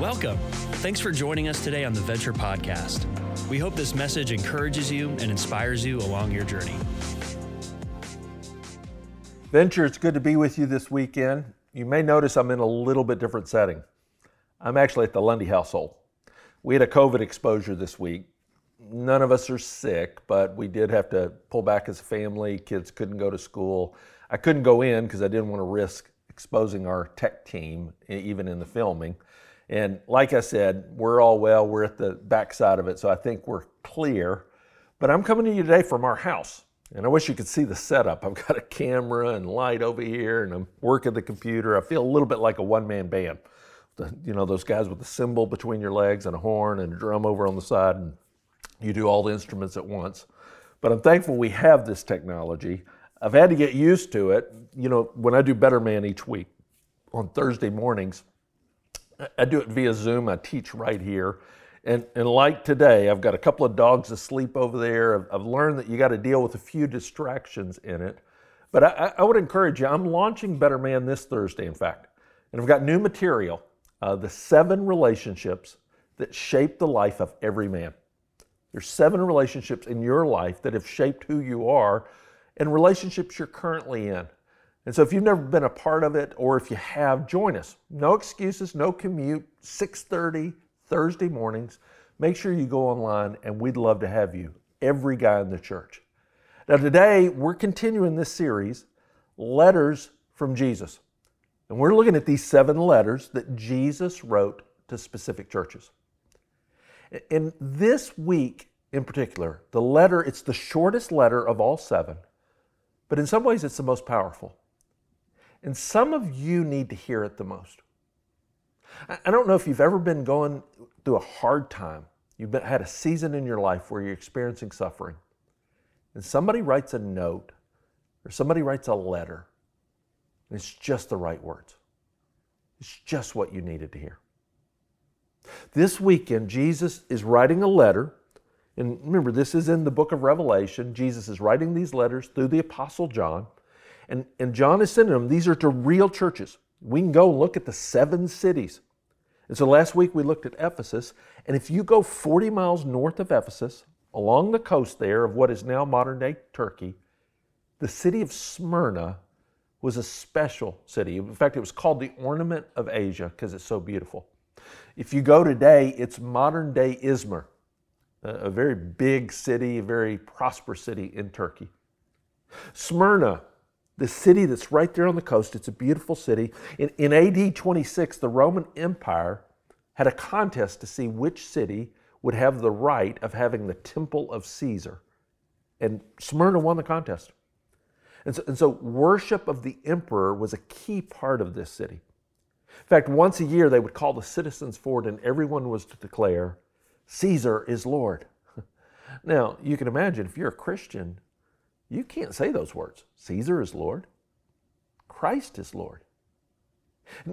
Welcome. Thanks for joining us today on the Venture Podcast. We hope this message encourages you and inspires you along your journey. Venture, it's good to be with you this weekend. You may notice I'm in a little bit different setting. I'm actually at the Lundy household. We had a COVID exposure this week. None of us are sick, but we did have to pull back as a family. Kids couldn't go to school. I couldn't go in because I didn't want to risk exposing our tech team, even in the filming. And like I said, we're all well. We're at the backside of it, so I think we're clear. But I'm coming to you today from our house. And I wish you could see the setup. I've got a camera and light over here, and I'm working the computer. I feel a little bit like a one man band. The, you know, those guys with the cymbal between your legs and a horn and a drum over on the side, and you do all the instruments at once. But I'm thankful we have this technology. I've had to get used to it. You know, when I do Better Man each week on Thursday mornings, I do it via Zoom. I teach right here. And, and like today, I've got a couple of dogs asleep over there. I've, I've learned that you got to deal with a few distractions in it. But I, I, would encourage you, I'm launching Better Man this Thursday, in fact. And I've got new material uh, the seven relationships that shape the life of every man. There's seven relationships in your life that have shaped who you are and relationships you're currently in. And so if you've never been a part of it or if you have, join us. No excuses, no commute, 6:30 Thursday mornings. Make sure you go online and we'd love to have you, every guy in the church. Now today we're continuing this series, Letters from Jesus. And we're looking at these seven letters that Jesus wrote to specific churches. In this week in particular, the letter, it's the shortest letter of all seven, but in some ways it's the most powerful. And some of you need to hear it the most. I don't know if you've ever been going through a hard time. You've been, had a season in your life where you're experiencing suffering. And somebody writes a note or somebody writes a letter. And it's just the right words. It's just what you needed to hear. This weekend, Jesus is writing a letter. And remember, this is in the book of Revelation. Jesus is writing these letters through the Apostle John. And, and John is sending them, these are to real churches. We can go look at the seven cities. And so last week we looked at Ephesus. And if you go 40 miles north of Ephesus, along the coast there of what is now modern day Turkey, the city of Smyrna was a special city. In fact, it was called the Ornament of Asia because it's so beautiful. If you go today, it's modern day Izmir, a very big city, a very prosperous city in Turkey. Smyrna the city that's right there on the coast. It's a beautiful city. In, in AD 26, the Roman Empire had a contest to see which city would have the right of having the temple of Caesar. And Smyrna won the contest. And so, and so, worship of the emperor was a key part of this city. In fact, once a year they would call the citizens forward and everyone was to declare, Caesar is Lord. now, you can imagine if you're a Christian, you can't say those words. Caesar is Lord, Christ is Lord.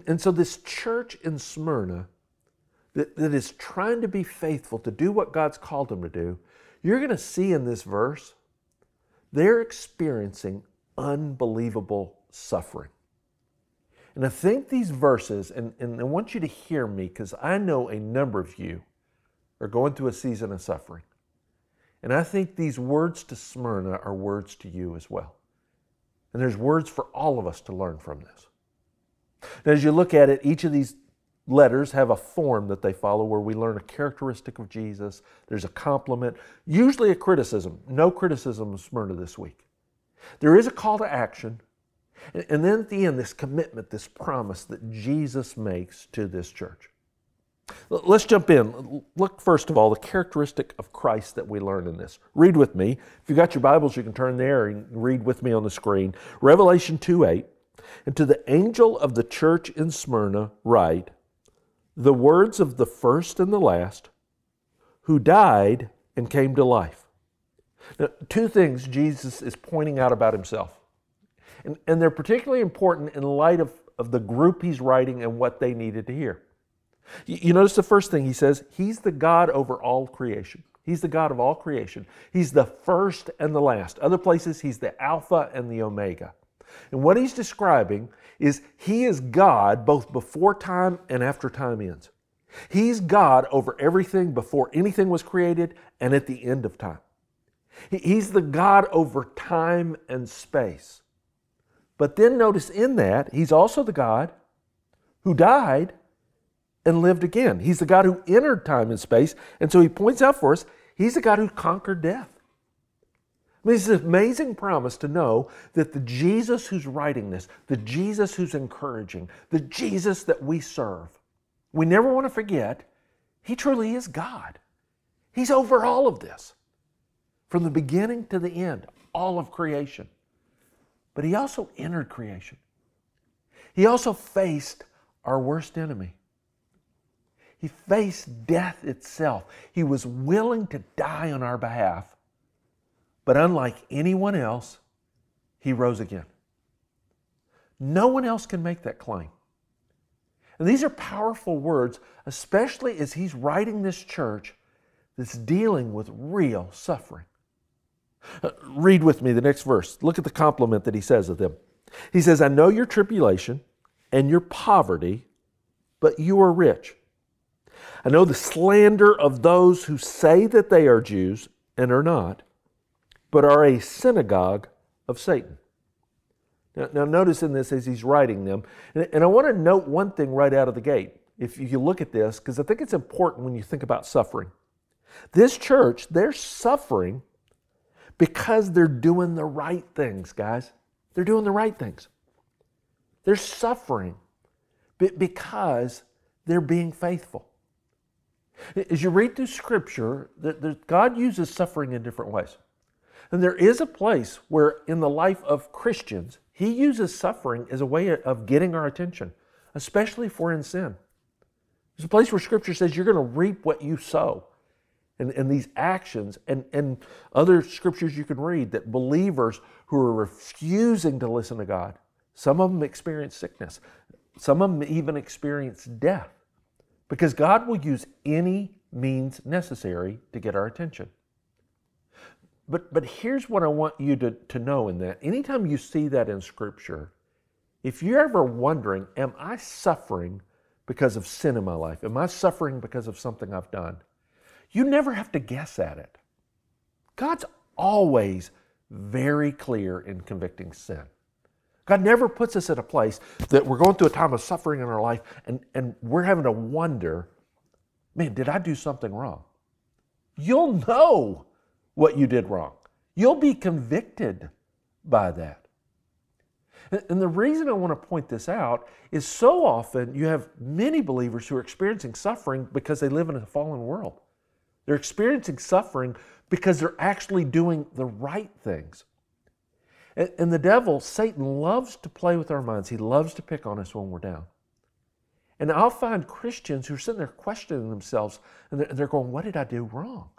And, so, this church in Smyrna that, that is trying to be faithful to do what God's called them to do, you're going to see in this verse, they're experiencing unbelievable suffering. And I think these verses, and, and I want you to hear me because I know a number of you are going through a season of suffering. And I think these words to Smyrna are words to you as well. And there's words for all of us to learn from this. And as you look at it, each of these letters have a form that they follow where we learn a characteristic of Jesus. There's a compliment, usually a criticism. No criticism of Smyrna this week. There is a call to action. And then at the end, this commitment, this promise that Jesus makes to this church. Let's jump in. Look, first of all, the characteristic of Christ that we learn in this. Read with me. If you've got your Bibles, you can turn there and read with me on the screen. Revelation 2 8. And to the angel of the church in Smyrna, write the words of the first and the last, who died and came to life. Now, two things Jesus is pointing out about himself. And, and they're particularly important in light of, of the group he's writing and what they needed to hear. You notice the first thing he says, He's the God over all creation. He's the God of all creation. He's the first and the last. Other places, He's the Alpha and the Omega. And what He's describing is He is God both before time and after time ends. He's God over everything before anything was created and at the end of time. He's the God over time and space. But then notice in that, He's also the God who died and lived again. He's the God who entered time and space. And so He points out for us, He's the God who conquered death. I mean, it's an amazing promise to know that the Jesus who's writing this, the Jesus who's encouraging, the Jesus that we serve, we never want to forget, He truly is God. He's over all of this, from the beginning to the end, all of creation. But He also entered creation. He also faced our worst enemy. He faced death itself. He was willing to die on our behalf but unlike anyone else, he rose again. No one else can make that claim. And these are powerful words, especially as he's writing this church that's dealing with real suffering. Uh, read with me the next verse. Look at the compliment that he says of them. He says, I know your tribulation and your poverty, but you are rich. I know the slander of those who say that they are Jews and are not but are a synagogue of Satan. Now, now notice in this as he's writing them, and, and I want to note one thing right out of the gate. If you look at this, because I think it's important when you think about suffering. This church, they're suffering because they're doing the right things, guys. They're doing the right things. They're suffering because they're being faithful. As you read through Scripture, that God uses suffering in different ways. And there is a place where, in the life of Christians, He uses suffering as a way of getting our attention, especially if we're in sin. There's a place where Scripture says you're going to reap what you sow. And, and these actions, and, and other scriptures you can read that believers who are refusing to listen to God, some of them experience sickness, some of them even experience death, because God will use any means necessary to get our attention. But, but here's what I want you to, to know in that. Anytime you see that in Scripture, if you're ever wondering, am I suffering because of sin in my life? Am I suffering because of something I've done? You never have to guess at it. God's always very clear in convicting sin. God never puts us in a place that we're going through a time of suffering in our life and, and we're having to wonder, man, did I do something wrong? You'll know what you did wrong. You'll be convicted by that. And the reason I want to point this out is so often you have many believers who are experiencing suffering because they live in a fallen world. They're experiencing suffering because they're actually doing the right things. And the devil, Satan, loves to play with our minds. He loves to pick on us when we're down. And I'll find Christians who are sitting there questioning themselves and they're going, What did I do wrong?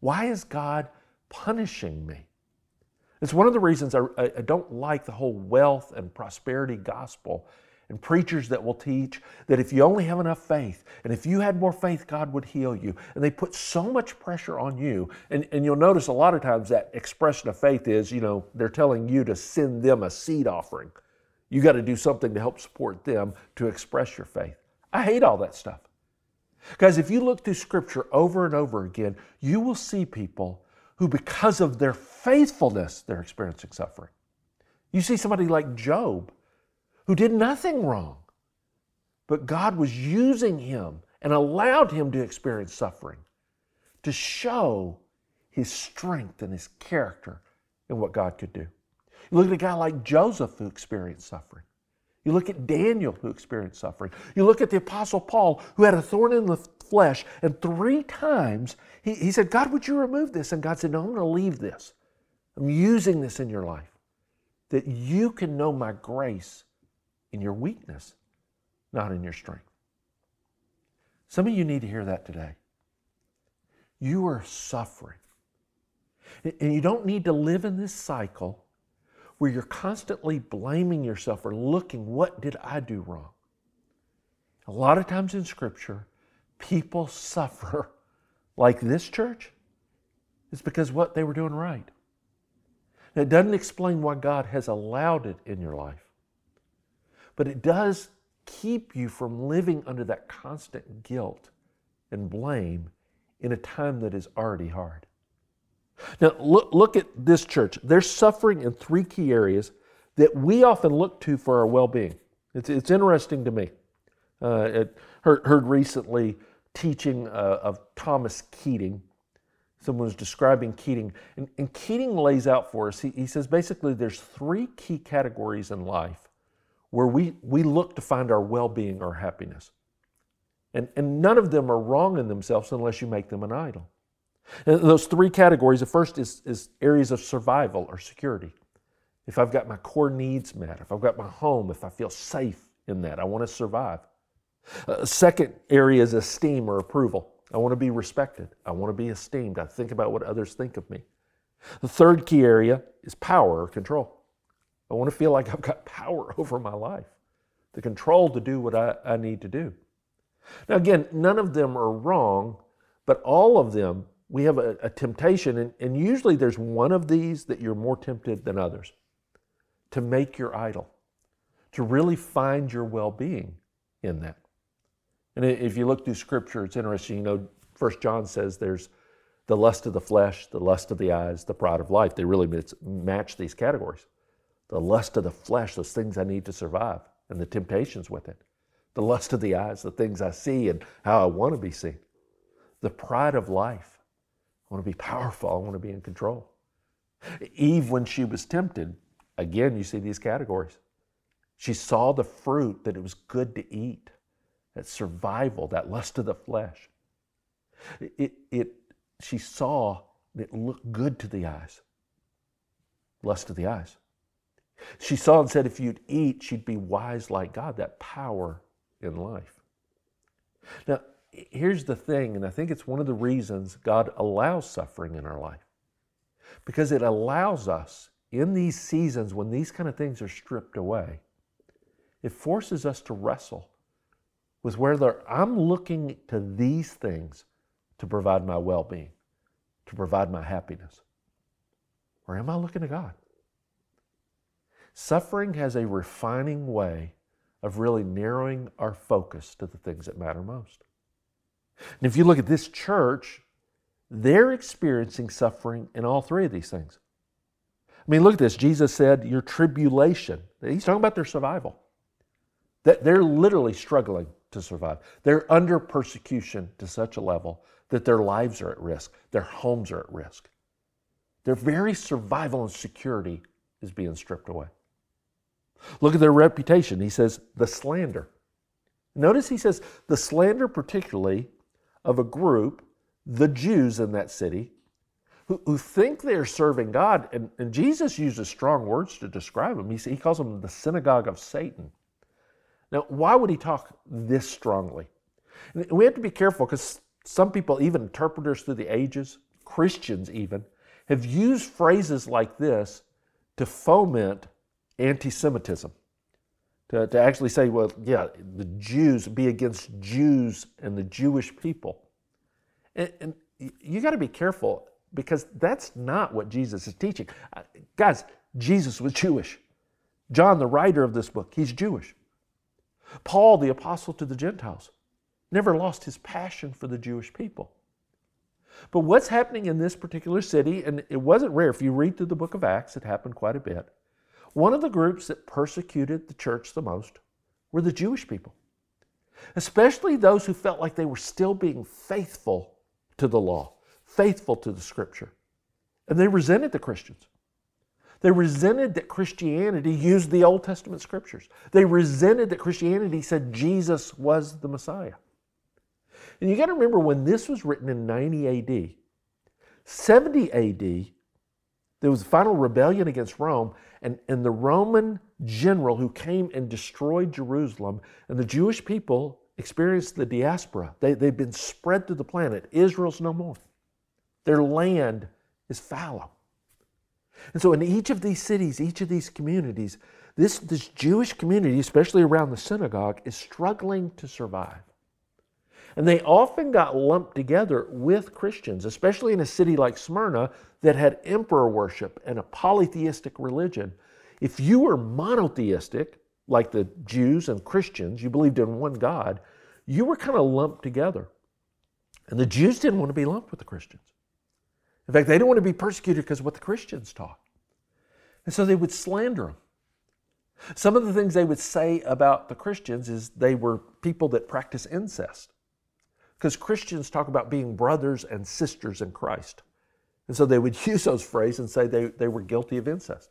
Why is God punishing me? It's one of the reasons I, I, don't like the whole wealth and prosperity gospel and preachers that will teach that if you only have enough faith and if you had more faith, God would heal you. And they put so much pressure on you. And, and you'll notice a lot of times that expression of faith is, you know, they're telling you to send them a seed offering. You got to do something to help support them to express your faith. I hate all that stuff. Guys, if you look through Scripture over and over again, you will see people who, because of their faithfulness, they're experiencing suffering. You see somebody like Job, who did nothing wrong, but God was using him and allowed him to experience suffering to show his strength and his character and what God could do. You look at a guy like Joseph who experienced suffering. You look at Daniel, who experienced suffering. You look at the Apostle Paul, who had a thorn in the flesh, and three times he, he said, God, would you remove this? And God said, No, I'm going to leave this. I'm using this in your life that you can know my grace in your weakness, not in your strength. Some of you need to hear that today. You are suffering. And you don't need to live in this cycle where you're constantly blaming yourself or looking, what did I do wrong? A lot of times in Scripture, people suffer like this church. It's because what they were doing right. It doesn't explain why God has allowed it in your life, but it does keep you from living under that constant guilt and blame in a time that is already hard. Now, look, look at this church. They're suffering in three key areas that we often look to for our well being. It's, it's interesting to me. Uh, heard, heard recently teaching uh, of Thomas Keating. Someone was describing Keating, and, and Keating lays out for us, he, he says basically there's three key categories in life where we, we look to find our well being or happiness. And, and none of them are wrong in themselves unless you make them an idol. And those three categories the first is, is areas of survival or security. If I've got my core needs met, if I've got my home, if I feel safe in that, I want to survive. Uh, second area is esteem or approval. I want to be respected. I want to be esteemed. I think about what others think of me. The third key area is power or control. I want to feel like I've got power over my life, the control to do what I, I need to do. Now, again, none of them are wrong, but all of them, we have a, a temptation, and, and usually there's one of these that you're more tempted than others to make your idol, to really find your well being in that. And if you look through scripture, it's interesting. You know, First John says there's the lust of the flesh, the lust of the eyes, the pride of life. They really match these categories. The lust of the flesh, those things I need to survive, and the temptations with it. The lust of the eyes, the things I see and how I want to be seen. The pride of life. I want to be powerful. I want to be in control. Eve, when she was tempted, again, you see these categories. She saw the fruit that it was good to eat that survival, that lust of the flesh. It, it, she saw that it looked good to the eyes. Lust of the eyes. She saw and said, if you'd eat, she'd be wise like God, that power in life. Now, here's the thing, and I think it's one of the reasons God allows suffering in our life. Because it allows us in these seasons when these kind of things are stripped away, it forces us to wrestle with whether I'm looking to these things to provide my well being, to provide my happiness, or am I looking to God? Suffering has a refining way of really narrowing our focus to the things that matter most. And if you look at this church, they're experiencing suffering in all three of these things. I mean, look at this. Jesus said, Your tribulation. He's talking about their survival. That they're literally struggling to survive. They're under persecution to such a level that their lives are at risk, their homes are at risk. Their very survival and security is being stripped away. Look at their reputation. He says, the slander. Notice he says, the slander, particularly of a group, the Jews in that city, who, who think they're serving God. And, and Jesus uses strong words to describe them. He, he calls them the synagogue of Satan. Now, why would he talk this strongly? And we have to be careful because some people, even interpreters through the ages, Christians even, have used phrases like this to foment anti Semitism. To, to actually say, well, yeah, the Jews be against Jews and the Jewish people. And, and you got to be careful because that's not what Jesus is teaching. Uh, guys, Jesus was Jewish. John, the writer of this book, he's Jewish. Paul, the apostle to the Gentiles, never lost his passion for the Jewish people. But what's happening in this particular city, and it wasn't rare, if you read through the book of Acts, it happened quite a bit. One of the groups that persecuted the church the most were the Jewish people, especially those who felt like they were still being faithful to the law, faithful to the scripture. And they resented the Christians. They resented that Christianity used the Old Testament scriptures. They resented that Christianity said Jesus was the Messiah. And you got to remember when this was written in 90 AD, 70 AD, there was a final rebellion against Rome, and, and the Roman general who came and destroyed Jerusalem, and the Jewish people experienced the diaspora. They, they've been spread through the planet. Israel's no more. Their land is fallow. And so, in each of these cities, each of these communities, this, this Jewish community, especially around the synagogue, is struggling to survive. And they often got lumped together with Christians, especially in a city like Smyrna that had emperor worship and a polytheistic religion. If you were monotheistic, like the Jews and Christians, you believed in one God, you were kind of lumped together. And the Jews didn't want to be lumped with the Christians. In fact, they didn't want to be persecuted because of what the Christians taught. And so they would slander them. Some of the things they would say about the Christians is they were people that practice incest. Because Christians talk about being brothers and sisters in Christ. And so they would use those phrases and say they, they were guilty of incest.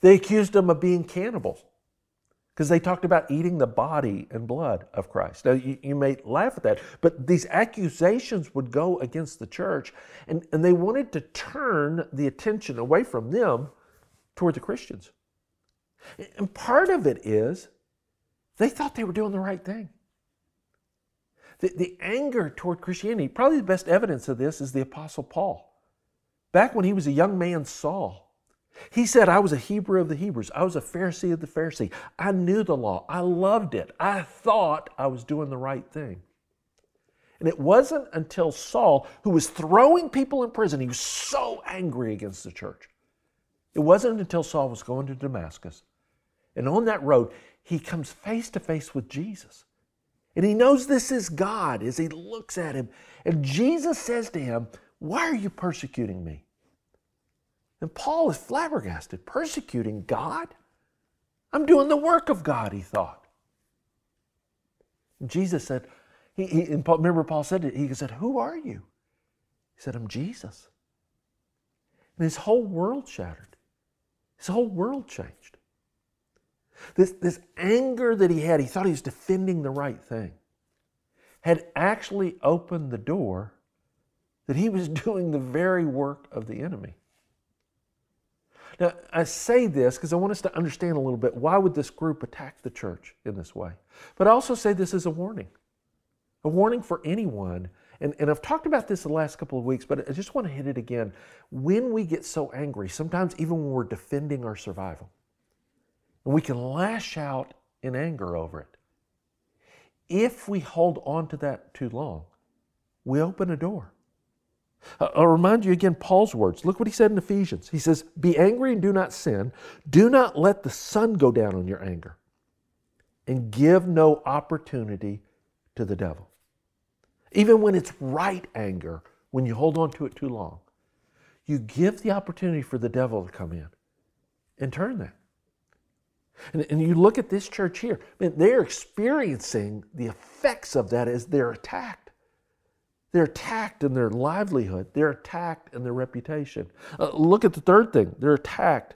They accused them of being cannibals because they talked about eating the body and blood of Christ. Now, you, you, may laugh at that, but these accusations would go against the church, and, and they wanted to turn the attention away from them toward the Christians. And part of it is they thought they were doing the right thing. The, the anger toward Christianity, probably the best evidence of this is the Apostle Paul. Back when he was a young man, Saul, he said, I was a Hebrew of the Hebrews. I was a Pharisee of the Pharisee. I knew the law. I loved it. I thought I was doing the right thing. And it wasn't until Saul, who was throwing people in prison, he was so angry against the church. It wasn't until Saul was going to Damascus. And on that road, he comes face to face with Jesus. And he knows this is God as he looks at him. And Jesus says to him, Why are you persecuting me? And Paul is flabbergasted, persecuting God? I'm doing the work of God, he thought. And Jesus said, he, he, and Paul, remember Paul said it, he said, Who are you? He said, I'm Jesus. And his whole world shattered. His whole world changed. This, this anger that he had, he thought he was defending the right thing, had actually opened the door that he was doing the very work of the enemy. Now, I say this because I want us to understand a little bit why would this group attack the church in this way? But I also say this as a warning, a warning for anyone. And, and I've talked about this the last couple of weeks, but I just want to hit it again. When we get so angry, sometimes even when we're defending our survival, and we can lash out in anger over it, if we hold on to that too long, we open a door Uh, I'll remind you again Paul's words. Look what he said in Ephesians. He says, Be angry and do not sin. Do not let the sun go down on your anger, and give no opportunity to the devil. Even when it's right anger, when you hold on to it too long, you give the opportunity for the devil to come in and turn that. And, and you look at this church here, man, they're experiencing the effects of that as they're attacked. They're attacked in their livelihood. They're attacked in their reputation. Uh, look at the third thing. They're attacked,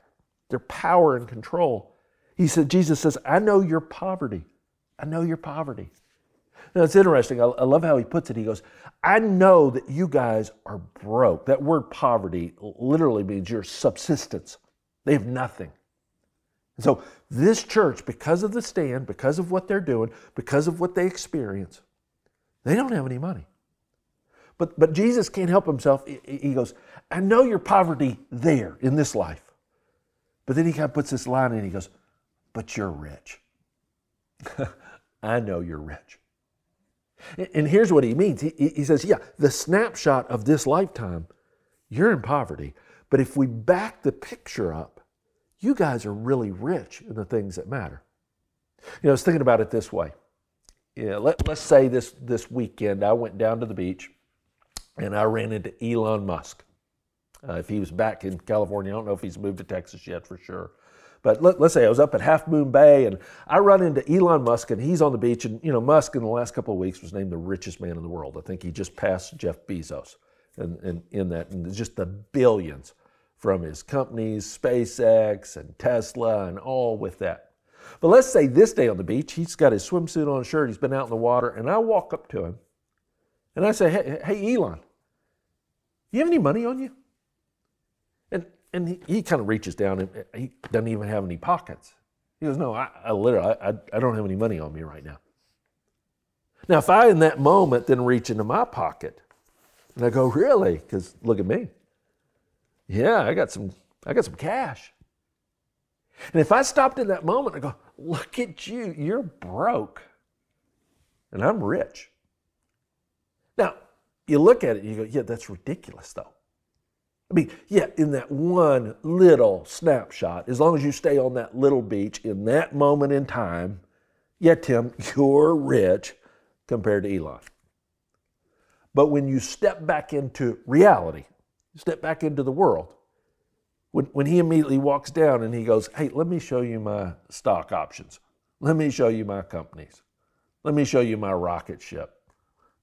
their power and control. He said, Jesus says, I know your poverty. I know your poverty. Now it's interesting. I, I love how he puts it. He goes, I know that you guys are broke. That word poverty literally means your subsistence. They have nothing. And so this church, because of the stand, because of what they're doing, because of what they experience, they don't have any money. But, but Jesus can't help himself. He goes, I know your poverty there in this life. But then he kind of puts this line in. He goes, But you're rich. I know you're rich. And here's what he means he, says, Yeah, the snapshot of this lifetime, you're in poverty. But if we back the picture up, you guys are really rich in the things that matter. You know, I was thinking about it this way. Yeah, let, let's say this, this weekend I went down to the beach and I ran into Elon Musk. Uh, if he was back in California, I don't know if he's moved to Texas yet for sure. But let, us say I was up at Half Moon Bay and I run into Elon Musk and he's on the beach. And, you know, Musk in the last couple of weeks was named the richest man in the world. I think he just passed Jeff Bezos and, and in that, and just the billions from his companies, SpaceX and Tesla and all with that. But let's say this day on the beach, he's got his swimsuit on, shirt, he's been out in the water, and I walk up to him and I say, Hey, hey Elon, you have any money on you? And, and he, he kind of reaches down and uh, he doesn't even have any pockets. He goes, No, I, I literally, I, I don't have any money on me right now. Now, if I in that moment then reach into my pocket and I go, Really? Because look at me. Yeah, I got some, I got some cash. And if I stopped in that moment and go, Look at you, you're broke and I'm rich. You look at it and you go, yeah, that's ridiculous though. I mean, yeah, in that one little snapshot, as long as you stay on that little beach in that moment in time, yeah, Tim, you're rich compared to Elon. But when you step back into reality, step back into the world, when, when he immediately walks down and he goes, Hey, let me show you my stock options. Let me show you my companies. Let me show you my rocket ship.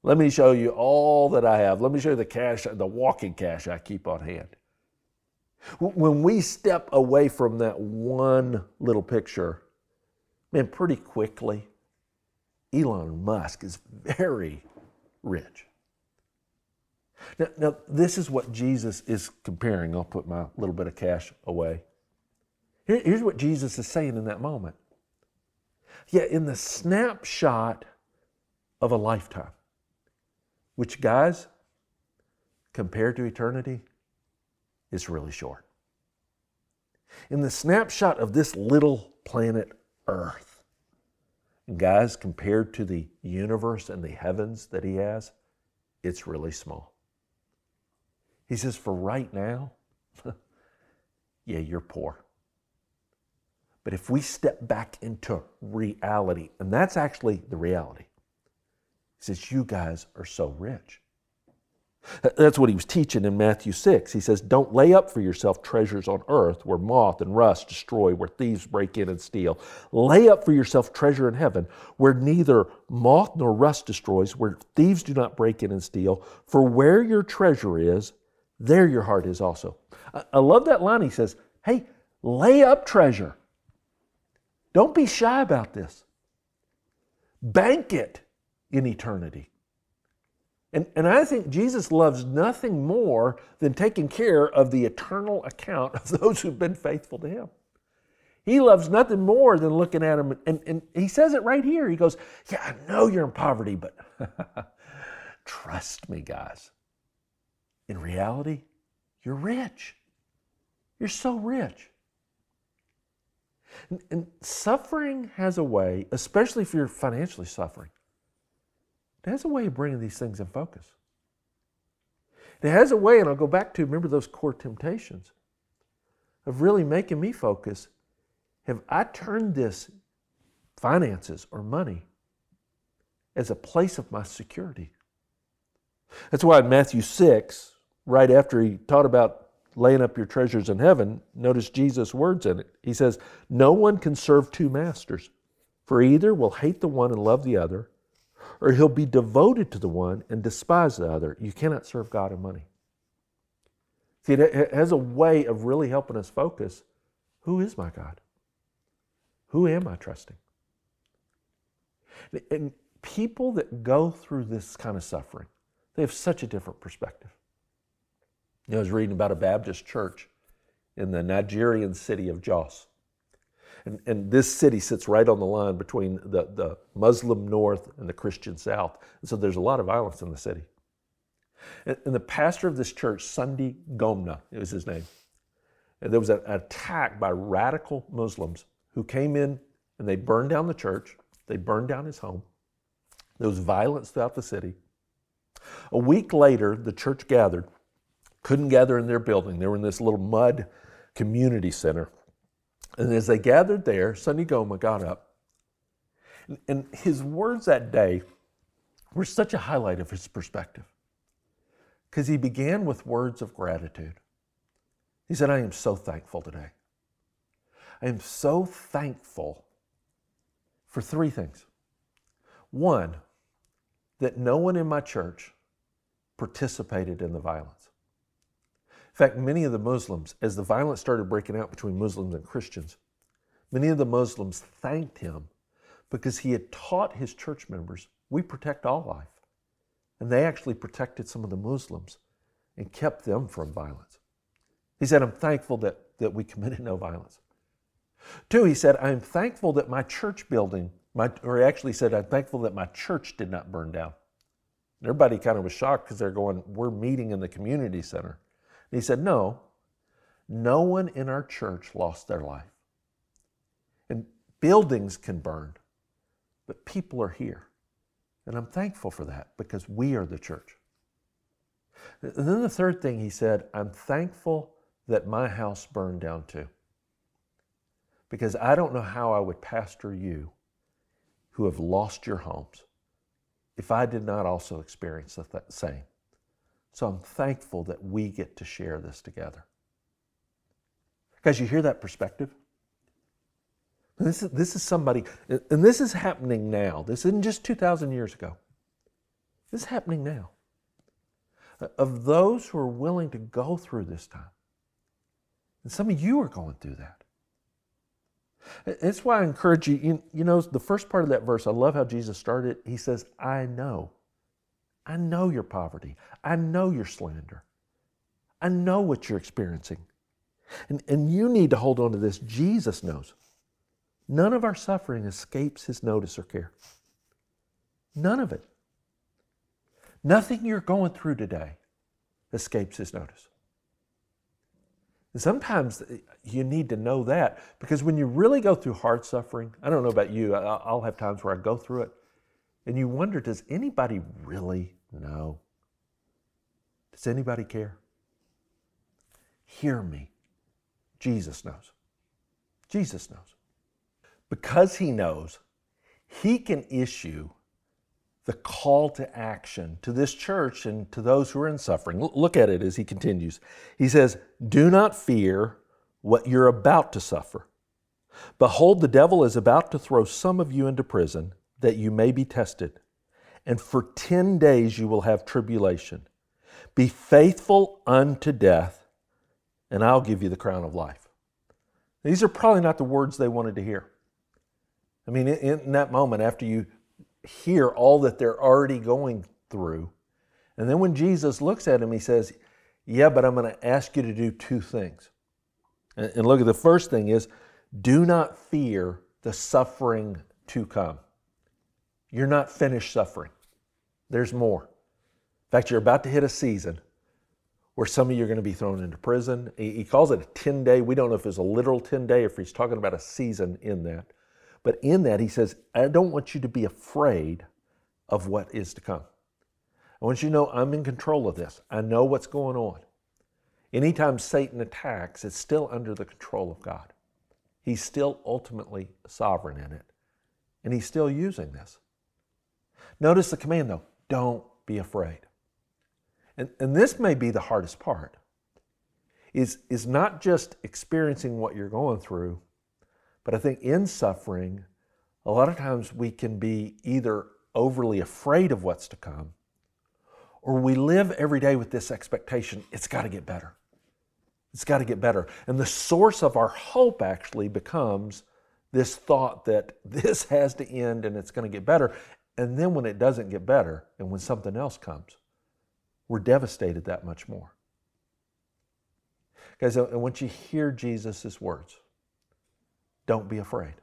Let me show you all that I have. Let me show you the cash, the walking cash I keep on hand. When we step away from that one little picture, man, pretty quickly, Elon Musk is very rich. Now, now, this is what Jesus is comparing. I'll put my little bit of cash away. Here, here's what Jesus is saying in that moment. Yeah, in the snapshot of a lifetime, which, guys, compared to eternity, is really short. In the snapshot of this little planet Earth, guys, compared to the universe and the heavens that he has, it's really small. He says, For right now, yeah, you're poor. But if we step back into reality, and that's actually the reality, he says, You guys are so rich. That's what he was teaching in Matthew 6. He says, Don't lay up for yourself treasures on earth where moth and rust destroy, where thieves break in and steal. Lay up for yourself treasure in heaven where neither moth nor rust destroys, where thieves do not break in and steal. For where your treasure is, there your heart is also. I love that line. He says, Hey, lay up treasure. Don't be shy about this. Bank it in eternity. And, and I think Jesus loves nothing more than taking care of the eternal account of those who've been faithful to Him. He loves nothing more than looking at them. And, and he says it right here. He goes, Yeah, I know you're in poverty, but trust me, guys in reality, you're rich. You're so rich. And, and, suffering has a way, especially if you're financially suffering, it has a way of bringing these things in focus. It has a way, and I'll go back to remember those core temptations of really making me focus. Have I turned this finances or money as a place of my security? That's why in Matthew 6, right after he taught about laying up your treasures in heaven, notice Jesus' words in it. He says, No one can serve two masters, for either will hate the one and love the other, or he'll be devoted to the one and despise the other. You cannot serve God and money. See, it has a way of really helping us focus who is my God? Who am I trusting? And people that go through this kind of suffering, they have such a different perspective. You know, I was reading about a Baptist church in the Nigerian city of Jos. And, and this city sits right on the line between the, the Muslim north and the Christian south. And so there's a lot of violence in the city. And, and the pastor of this church, Sunday Gomna, it was his name, and there was an attack by radical Muslims who came in and they burned down the church, they burned down his home. There was violence throughout the city. A week later, the church gathered couldn't gather in their building. They were in this little mud community center. And as they gathered there, Sunday Goma got up. And his words that day were such a highlight of his perspective. Because he began with words of gratitude. He said, I am so thankful today. I am so thankful for three things. One, that no one in my church participated in the violence. In fact, many of the Muslims, as the violence started breaking out between Muslims and Christians, many of the Muslims thanked him because he had taught his church members, we protect all life. And they actually protected some of the Muslims and kept them from violence. He said, I'm thankful that, that we committed no violence. Two, he said, I'm thankful that my church building, my, or he actually said, I'm thankful that my church did not burn down. Everybody kind of was shocked because they're going, We're meeting in the community center. And he said, No, no one in our church lost their life. And buildings can burn, but people are here. And I'm thankful for that because we are the church. And then the third thing he said, I'm thankful that my house burned down too. Because I don't know how I would pastor you who have lost your homes if I did not also experience the th- same. So I'm thankful that we get to share this together. Guys, you hear that perspective? This is, this is somebody, and this is happening now. This isn't just 2,000 years ago. This is happening now. Of those who are willing to go through this time. And some of you are going through that. That's why I encourage you, you, you know, the first part of that verse, I love how Jesus started. He says, I know. I know your poverty. I know your slander. I know what you're experiencing. And, and you need to hold on to this. Jesus knows. None of our suffering escapes his notice or care. None of it. Nothing you're going through today escapes his notice. And sometimes you need to know that because when you really go through hard suffering, I don't know about you, I'll have times where I go through it and you wonder does anybody really know? Does anybody care? Hear me. Jesus knows. Jesus knows. Because he knows, he can issue the call to action to this church and to those who are in suffering. Look at it as he continues. He says, Do not fear what you're about to suffer. Behold, the devil is about to throw some of you into prison that you may be tested, and for 10 days you will have tribulation. Be faithful unto death, and I'll give you the crown of life. These are probably not the words they wanted to hear. I mean, in that moment, after you hear all that they're already going through, and then when Jesus looks at him, he says, Yeah, but I'm going to ask you to do two things. And look at the first thing is do not fear the suffering to come. You're not finished suffering, there's more. In fact, you're about to hit a season where some of you are going to be thrown into prison. He calls it a 10 day. We don't know if it's a literal 10 day or if he's talking about a season in that. But in that, he says, I don't want you to be afraid of what is to come. I want you to know I'm in control of this. I know what's going on. Anytime Satan attacks, it's still under the control of God. He's still ultimately sovereign in it, and he's still using this. Notice the command though don't be afraid. And, and this may be the hardest part is, is not just experiencing what you're going through, but I think in suffering, a lot of times we can be either overly afraid of what's to come, or we live every day with this expectation it's got to get better. It's got to get better. And the source of our hope actually becomes this thought that this has to end and it's going to get better. And then when it doesn't get better and when something else comes, we're devastated that much more. Guys, and once you hear Jesus' words, don't be afraid.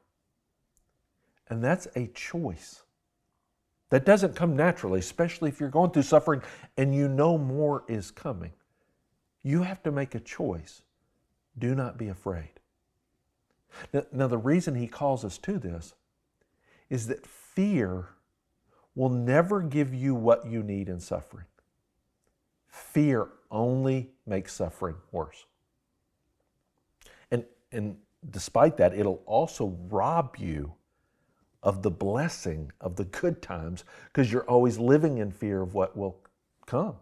And that's a choice. That doesn't come naturally, especially if you're going through suffering and you know more is coming. You have to make a choice. Do not be afraid. Now, now, the reason he calls us to this is that fear will never give you what you need in suffering. Fear only makes suffering worse. And, and despite that, it'll also rob you of the blessing of the good times because you're always living in fear of what will come.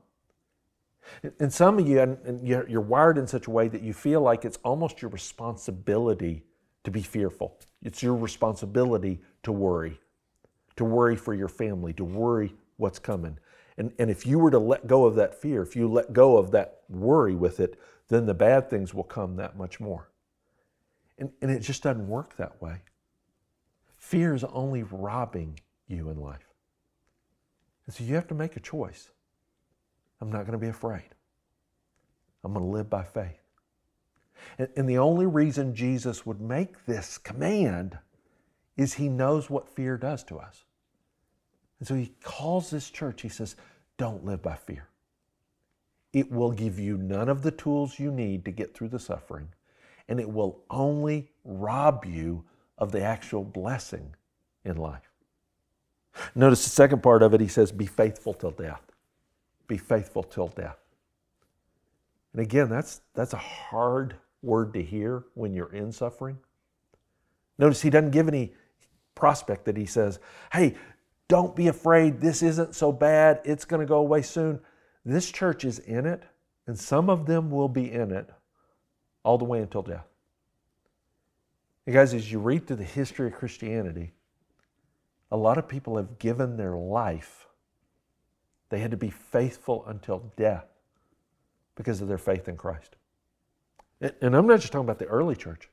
And some of you, and you're wired in such a way that you feel like it's almost your responsibility to be fearful. It's your responsibility to worry, to worry for your family, to worry what's coming. And, and if you were to let go of that fear, if you let go of that worry with it, then the bad things will come that much more. And, and it just doesn't work that way. Fear is only robbing you in life. And so you have to make a choice. I'm not going to be afraid. I'm going to live by faith. And, and the only reason Jesus would make this command is he knows what fear does to us. And so he calls this church, he says, don't live by fear. It will give you none of the tools you need to get through the suffering and it will only rob you of the actual blessing in life. Notice the second part of it, he says, Be faithful till death. Be faithful till death. And again, that's, that's a hard word to hear when you're in suffering. Notice he doesn't give any prospect that he says, hey, don't be afraid. This isn't so bad. It's going to go away soon. This church is in it, and some of them will be in it all the way until death. And guys, as you read through the history of Christianity, a lot of people have given their life. They had to be faithful until death because of their faith in Christ. And I'm not just talking about the early church.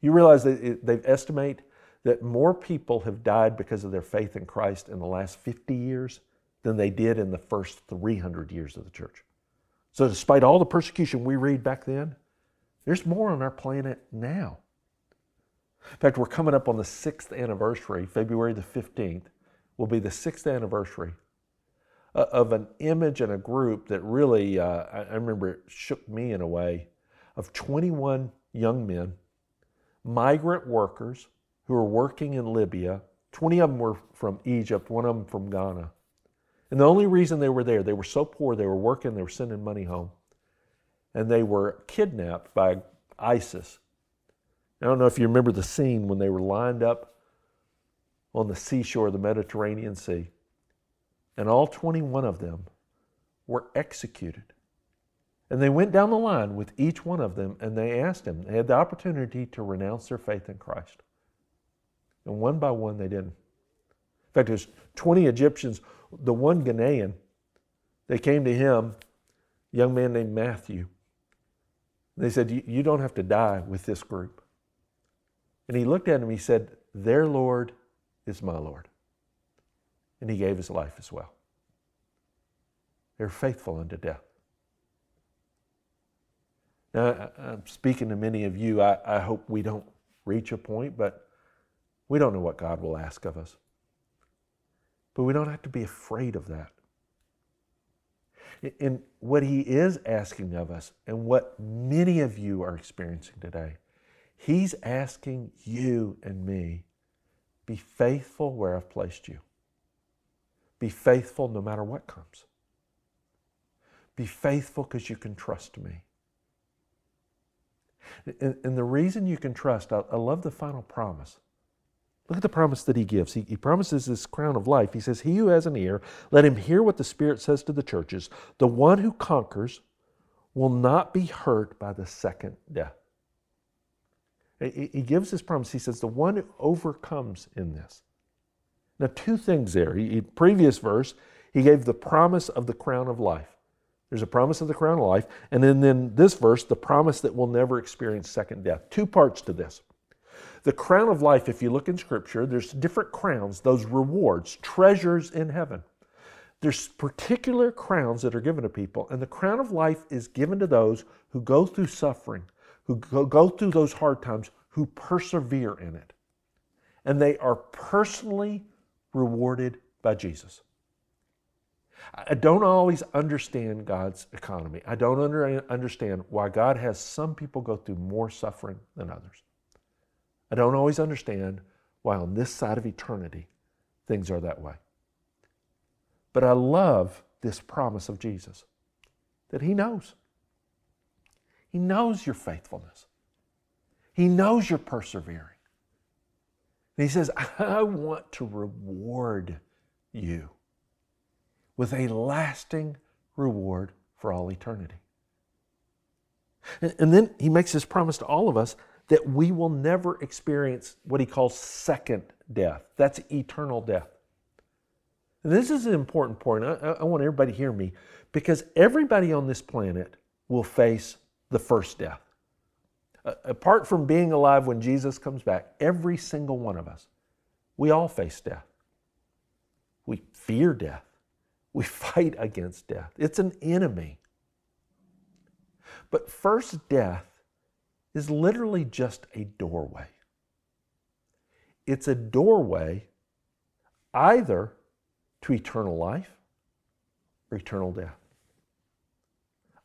You realize that they estimate that more people have died because of their faith in Christ in the last 50 years than they did in the first 300 years of the church. So, despite all the persecution we read back then, there's more on our planet now. In fact, we're coming up on the sixth anniversary, February the 15th, will be the sixth anniversary uh, of an image and a group that really, uh, I remember it shook me in a way, of 21 young men, migrant workers who were working in Libya. 20 of them were from Egypt, one of them from Ghana. And the only reason they were there, they were so poor, they were working, they were sending money home. And they were kidnapped by ISIS I don't know if you remember the scene when they were lined up on the seashore of the Mediterranean Sea, and all 21 of them were executed. And they went down the line with each one of them and they asked him, they had the opportunity to renounce their faith in Christ. And one by one they didn't. In fact, there's 20 Egyptians, the one Ghanaian, they came to him, a young man named Matthew. They said, You don't have to die with this group. And he looked at him, he said, Their Lord is my Lord. And he gave his life as well. They're faithful unto death. Now, I'm speaking to many of you. I, I hope we don't reach a point, but we don't know what God will ask of us. But we don't have to be afraid of that. And what He is asking of us, and what many of you are experiencing today, He's asking you and me be faithful where I've placed you. Be faithful no matter what comes. Be faithful because you can trust me. And, and, the reason you can trust, I, I, love the final promise. Look at the promise that he gives. He, he promises this crown of life. He says, He who has an ear, let him hear what the Spirit says to the churches. The one who conquers will not be hurt by the second death. He gives this promise. He says, The one who overcomes in this. Now, two things there. He, previous verse, he gave the promise of the crown of life. There's a promise of the crown of life. And then, then this verse, the promise that we'll never experience second death. Two parts to this. The crown of life, if you look in Scripture, there's different crowns, those rewards, treasures in heaven. There's particular crowns that are given to people, and the crown of life is given to those who go through suffering, who go through those hard times, who persevere in it. And they are personally rewarded by Jesus. I don't always understand God's economy. I don't under, understand why God has some people go through more suffering than others. I don't always understand why on this side of eternity things are that way. But I love this promise of Jesus that He knows. He knows your faithfulness. He knows you're persevering. And he says, I want to reward you with a lasting reward for all eternity. And then he makes this promise to all of us that we will never experience what he calls second death. That's eternal death. And this is an important point. I, I want everybody to hear me because everybody on this planet will face the first death. Uh, apart from being alive when Jesus comes back, every single one of us, we all face death. We fear death. We fight against death. It's an enemy. But first death is literally just a doorway. It's a doorway either to eternal life or eternal death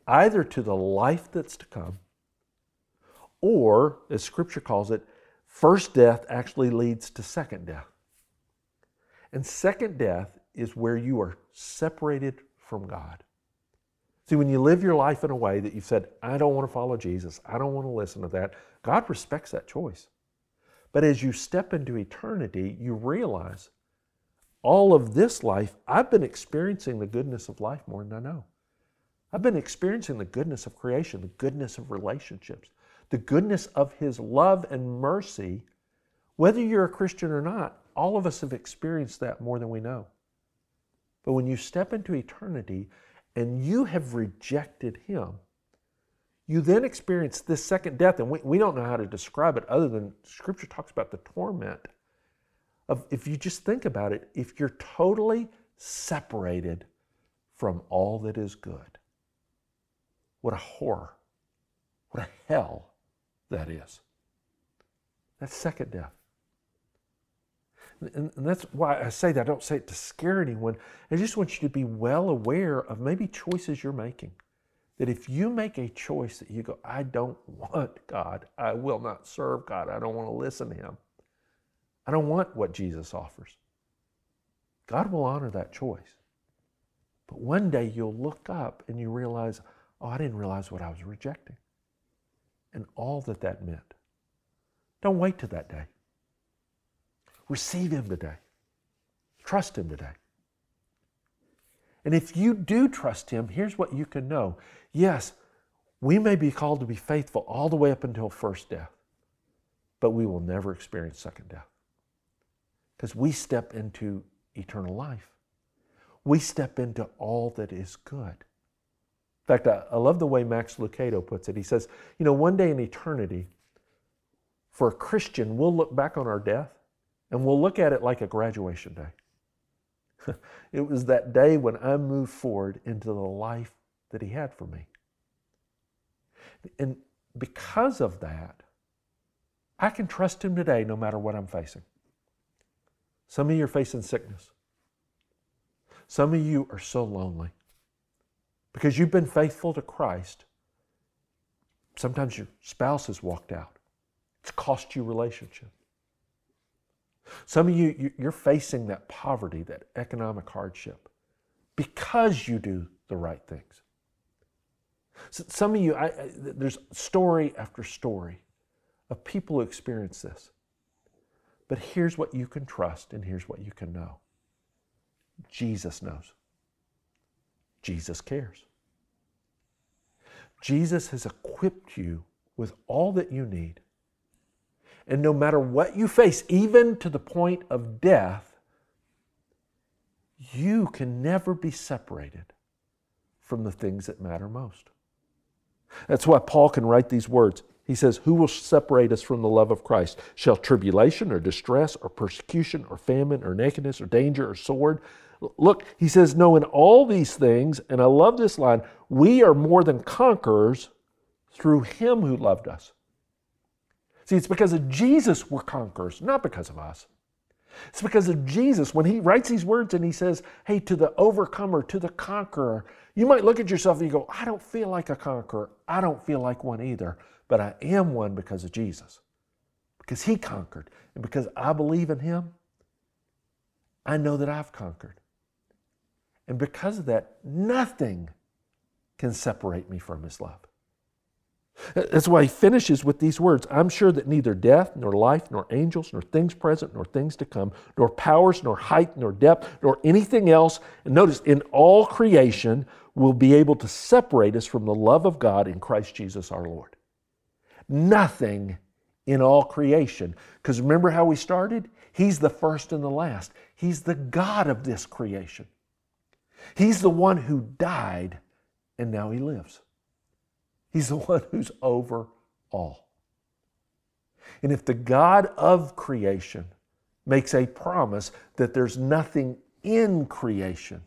either to the life that's to come, or, as Scripture calls it, first death actually leads to second death. And second death is where you are separated from God. See, when you live your life in a way that you've said, I don't want to follow Jesus, I don't want to listen to that, God respects that choice. But as you step into eternity, you realize all of this life, I've been experiencing the goodness of life more than I know. I've been experiencing the goodness of creation, the goodness of relationships, the goodness of His love and mercy. Whether you're a Christian or not, all of us have experienced that more than we know. But when you step into eternity and you have rejected Him, you then experience this second death. And we, we don't know how to describe it other than Scripture talks about the torment of, if you just think about it, if you're totally separated from all that is good. What a horror. What a hell that is. That's second death. And, and that's why I say that. I don't say it to scare anyone. I just want you to be well aware of maybe choices you're making. That if you make a choice that you go, I don't want God, I will not serve God, I don't want to listen to Him, I don't want what Jesus offers, God will honor that choice. But one day you'll look up and you realize, oh, I didn't realize what I was rejecting and all that that meant. Don't wait till that day. Receive Him today. Trust Him today. And if you do trust Him, here's what you can know. Yes, we may be called to be faithful all the way up until first death, but we will never experience second death because we step into eternal life. We step into all that is good. In fact, I, I love the way Max Lucado puts it. He says, you know, one day in eternity, for a Christian, we'll look back on our death and we'll look at it like a graduation day. it was that day when I moved forward into the life that He had for me. And because of that, I can trust Him today no matter what I'm facing. Some of you are facing sickness. Some of you are so lonely because you've been faithful to Christ. Sometimes your spouse has walked out, it's cost you relationship. Some of you, you're facing that poverty, that economic hardship, because you do the right things. Some of you, I, I, there's story after story of people who experience this. But here's what you can trust, and here's what you can know Jesus knows, Jesus cares. Jesus has equipped you with all that you need and no matter what you face, even to the point of death, you can never be separated from the things that matter most. That's why Paul can write these words. He says, Who will separate us from the love of Christ? Shall tribulation or distress or persecution or famine or nakedness or danger or sword? Look, he says, No, in all these things, and I love this line, we are more than conquerors through him who loved us. See, it's because of Jesus we're conquerors, not because of us. It's because of Jesus. When he writes these words and he says, Hey, to the overcomer, to the conqueror, you might look at yourself and you go, I don't feel like a conqueror. I don't feel like one either, but I am one because of Jesus. Because he conquered. And because I believe in him, I know that I've conquered. And because of that, nothing can separate me from his love. That's why he finishes with these words I'm sure that neither death, nor life, nor angels, nor things present, nor things to come, nor powers, nor height, nor depth, nor anything else, and notice, in all creation, will be able to separate us from the love of God in Christ Jesus our Lord. Nothing in all creation. Because remember how we started? He's the first and the last. He's the God of this creation. He's the one who died and now he lives. He's the one who's over all. And if the God of creation makes a promise that there's nothing in creation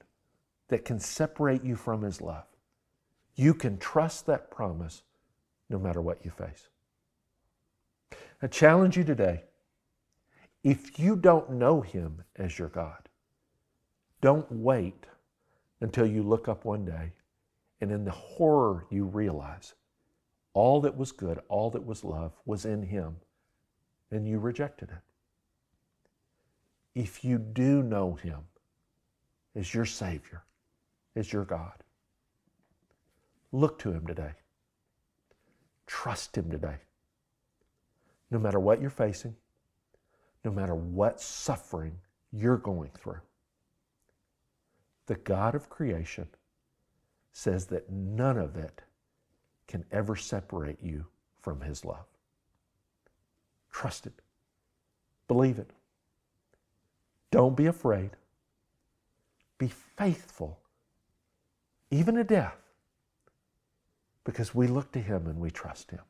that can separate you from His love, you can trust that promise no matter what you face. I challenge you today if you don't know Him as your God, don't wait until you look up one day and in the horror you realize all that was good, all that was love was in him, and you rejected it. If you do know him as your Savior, as your God, Look to Him today. Trust Him today. No matter what you're facing, no matter what suffering you're going through, the God of creation says that none of it can ever separate you from His love. Trust it. Believe it. Don't be afraid. Be faithful, even to death, because we look to Him and we trust Him.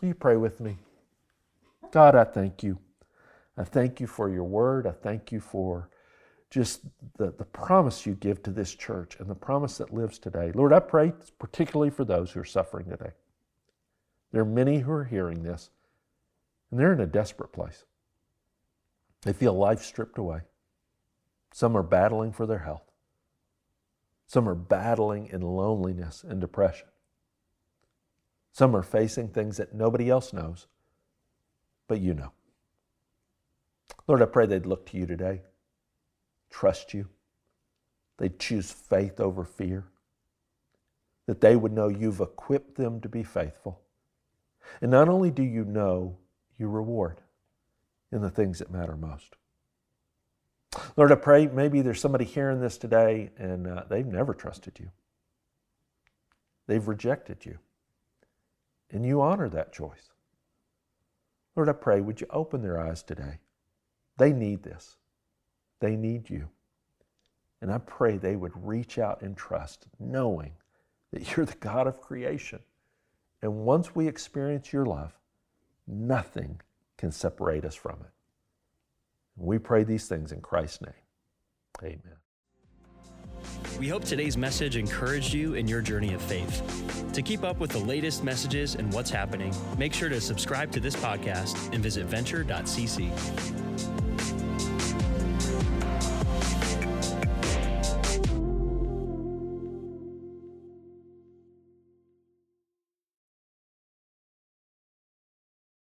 Will you pray with me? God, I thank you. I thank you for your word. I thank you for just the, the promise you give to this church and the promise that lives today. Lord, I pray particularly for those who are suffering today. There are many who are hearing this, and they're in a desperate place. They feel life stripped away. Some are battling for their health. Some are battling in loneliness and depression. Some are facing things that nobody else knows, but you know. Lord, I pray they'd look to you today, trust you. They'd choose faith over fear, that they would know you've equipped them to be faithful. And not only do you know, you reward in the things that matter most. Lord, I pray maybe there's somebody hearing this today and uh, they've never trusted you. They've rejected you. And you honor that choice. Lord, I pray, would you open their eyes today? They need this. They need you. And I pray they would reach out in trust, knowing that you're the God of creation. And once we experience your love, nothing can separate us from it. We pray these things in Christ's name. Amen. We hope today's message encouraged you in your journey of faith. To keep up with the latest messages and what's happening, make sure to subscribe to this podcast and visit venture.cc.